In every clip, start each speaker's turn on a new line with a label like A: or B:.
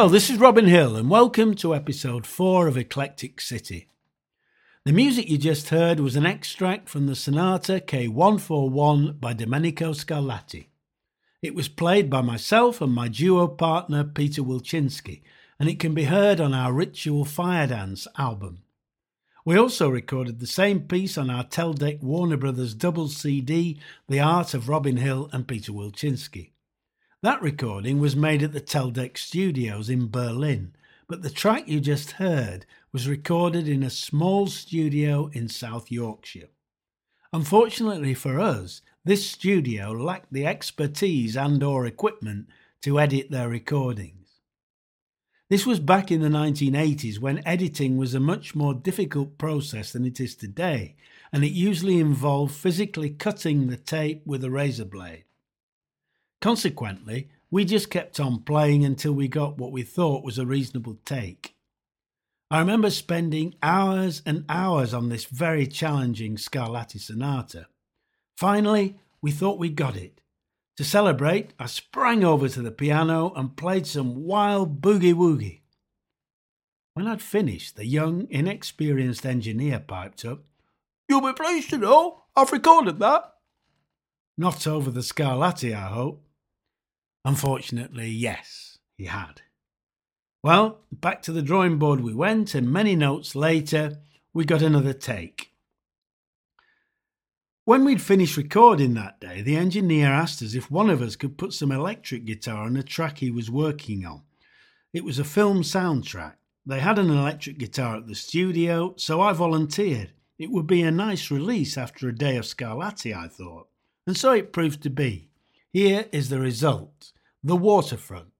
A: Hello, this is Robin Hill, and welcome to episode 4 of Eclectic City. The music you just heard was an extract from the Sonata K141 by Domenico Scarlatti. It was played by myself and my duo partner Peter Wiltschinsky, and it can be heard on our Ritual Fire Dance album. We also recorded the same piece on our Teldec Warner Brothers double CD, The Art of Robin Hill and Peter Wiltschinsky. That recording was made at the Teldec Studios in Berlin, but the track you just heard was recorded in a small studio in South Yorkshire. Unfortunately for us, this studio lacked the expertise and or equipment to edit their recordings. This was back in the 1980s when editing was a much more difficult process than it is today, and it usually involved physically cutting the tape with a razor blade. Consequently, we just kept on playing until we got what we thought was a reasonable take. I remember spending hours and hours on this very challenging Scarlatti sonata. Finally, we thought we got it. To celebrate, I sprang over to the piano and played some wild boogie woogie. When I'd finished, the young, inexperienced engineer piped up, You'll be pleased to know I've recorded that. Not over the Scarlatti, I hope. Unfortunately, yes, he had. Well, back to the drawing board we went, and many notes later, we got another take. When we'd finished recording that day, the engineer asked us if one of us could put some electric guitar on a track he was working on. It was a film soundtrack. They had an electric guitar at the studio, so I volunteered. It would be a nice release after a day of Scarlatti, I thought. And so it proved to be. Here is the result The Waterfront.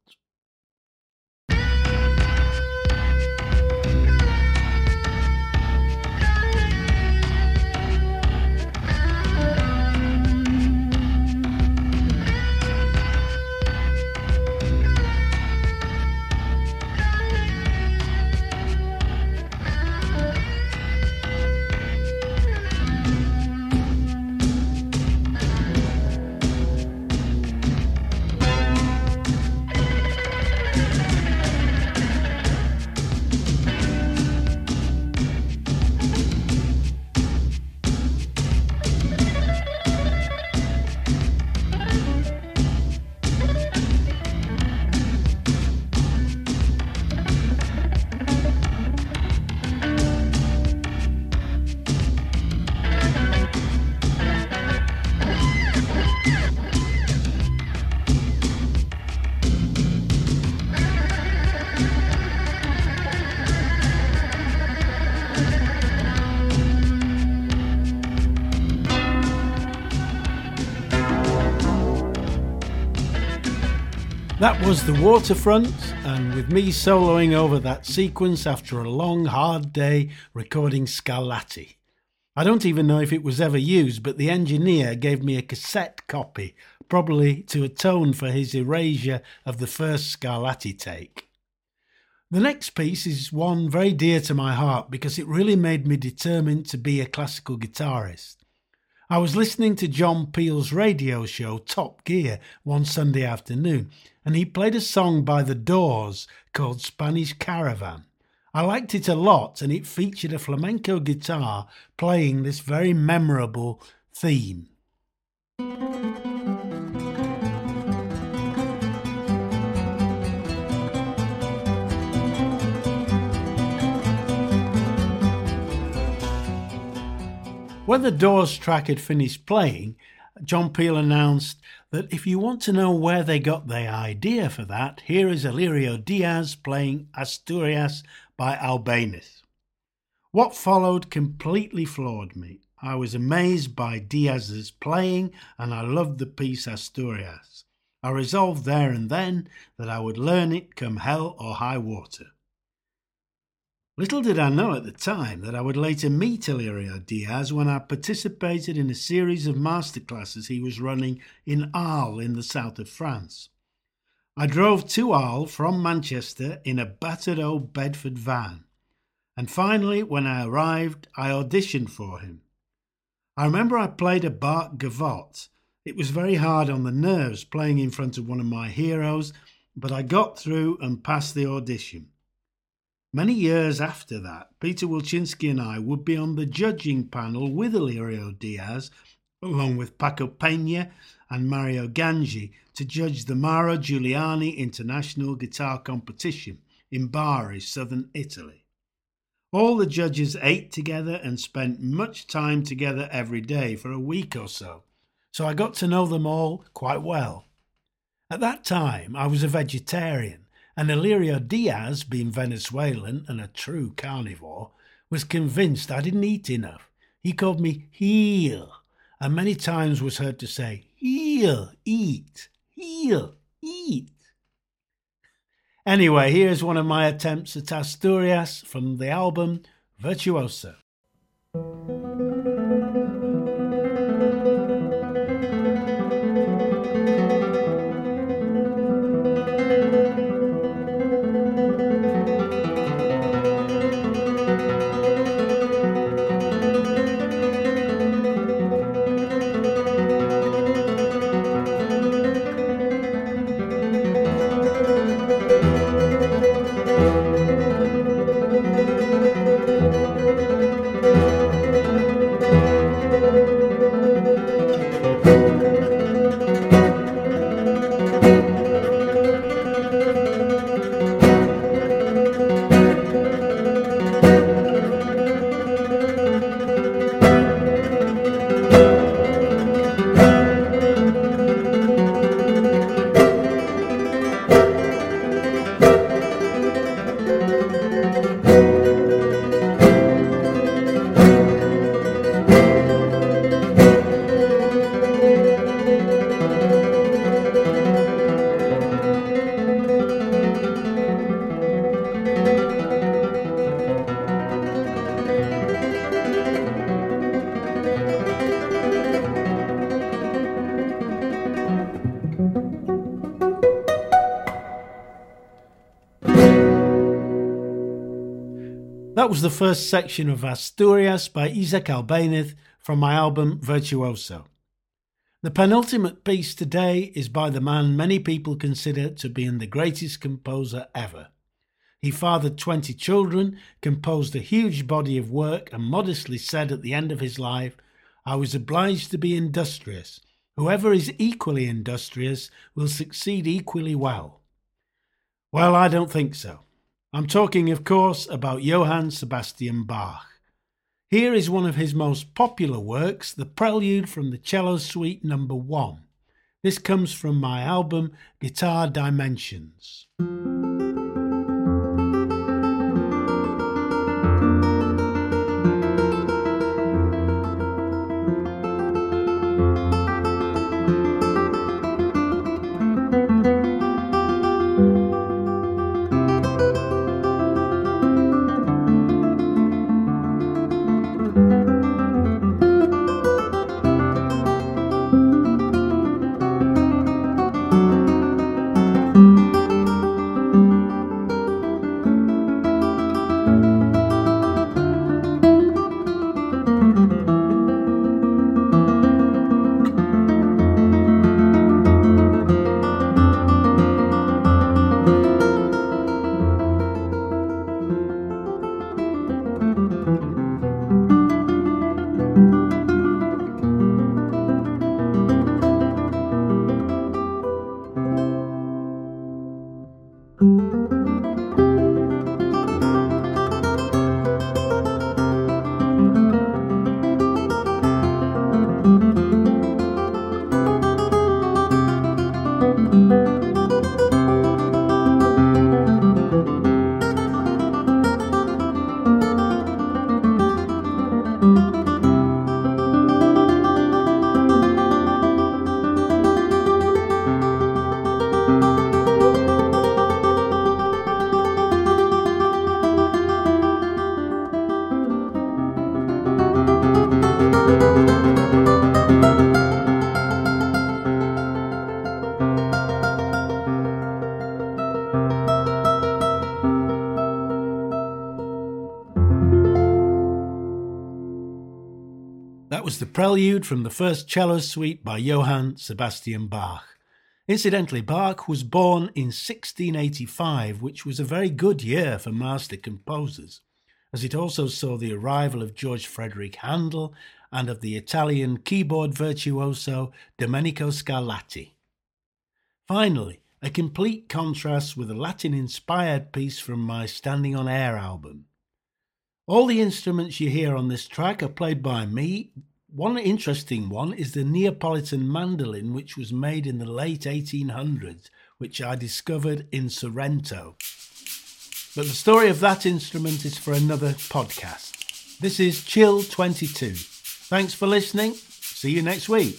A: That was The Waterfront, and with me soloing over that sequence after a long, hard day recording Scarlatti. I don't even know if it was ever used, but the engineer gave me a cassette copy, probably to atone for his erasure of the first Scarlatti take. The next piece is one very dear to my heart because it really made me determined to be a classical guitarist. I was listening to John Peel's radio show Top Gear one Sunday afternoon, and he played a song by The Doors called Spanish Caravan. I liked it a lot, and it featured a flamenco guitar playing this very memorable theme. When the Doors track had finished playing, John Peel announced that if you want to know where they got the idea for that, here is Alirio Diaz playing Asturias by Albéniz. What followed completely floored me. I was amazed by Diaz's playing and I loved the piece Asturias. I resolved there and then that I would learn it come hell or high water. Little did I know at the time that I would later meet Alirio Diaz when I participated in a series of masterclasses he was running in Arles in the south of France. I drove to Arles from Manchester in a battered old Bedford van, and finally, when I arrived, I auditioned for him. I remember I played a Bach gavotte. It was very hard on the nerves playing in front of one of my heroes, but I got through and passed the audition. Many years after that, Peter Wiltschinsky and I would be on the judging panel with Alirio Diaz, along with Paco Pena and Mario Gangi, to judge the Mauro Giuliani International Guitar Competition in Bari, southern Italy. All the judges ate together and spent much time together every day for a week or so, so I got to know them all quite well. At that time, I was a vegetarian, and Alirio Diaz, being Venezuelan and a true carnivore, was convinced I didn't eat enough. He called me heel, and many times was heard to say, heel, eat, heel, eat. Anyway, here's one of my attempts at Asturias from the album Virtuoso. That was the first section of Asturias by Isaac Albéniz from my album Virtuoso. The penultimate piece today is by the man many people consider to be the greatest composer ever. He fathered 20 children, composed a huge body of work, and modestly said at the end of his life, I was obliged to be industrious. Whoever is equally industrious will succeed equally well. Well, I don't think so. I'm talking, of course, about Johann Sebastian Bach. Here is one of his most popular works, the Prelude from the Cello Suite Number 1. This comes from my album Guitar Dimensions. Prelude from the first cello suite by Johann Sebastian Bach. Incidentally, Bach was born in 1685, which was a very good year for master composers, as it also saw the arrival of George Frederick Handel and of the Italian keyboard virtuoso Domenico Scarlatti. Finally, a complete contrast with a Latin inspired piece from my Standing on Air album. All the instruments you hear on this track are played by me, one interesting one is the Neapolitan mandolin, which was made in the late 1800s, which I discovered in Sorrento. But the story of that instrument is for another podcast. This is Chill 22. Thanks for listening. See you next week.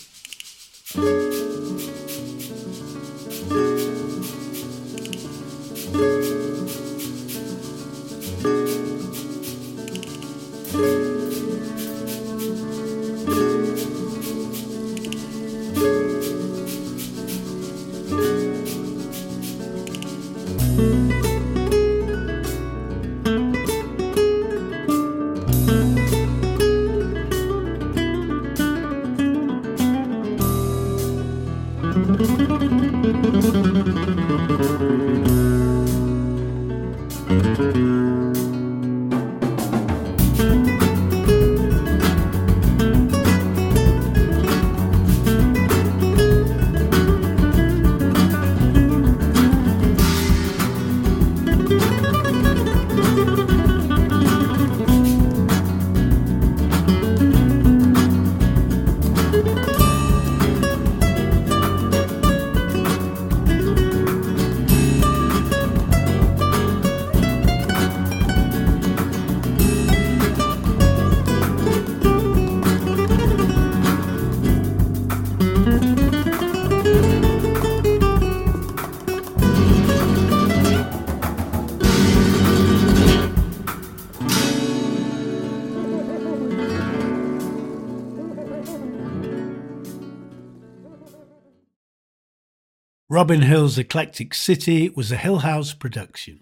A: Robin Hill's Eclectic City was a Hill House production.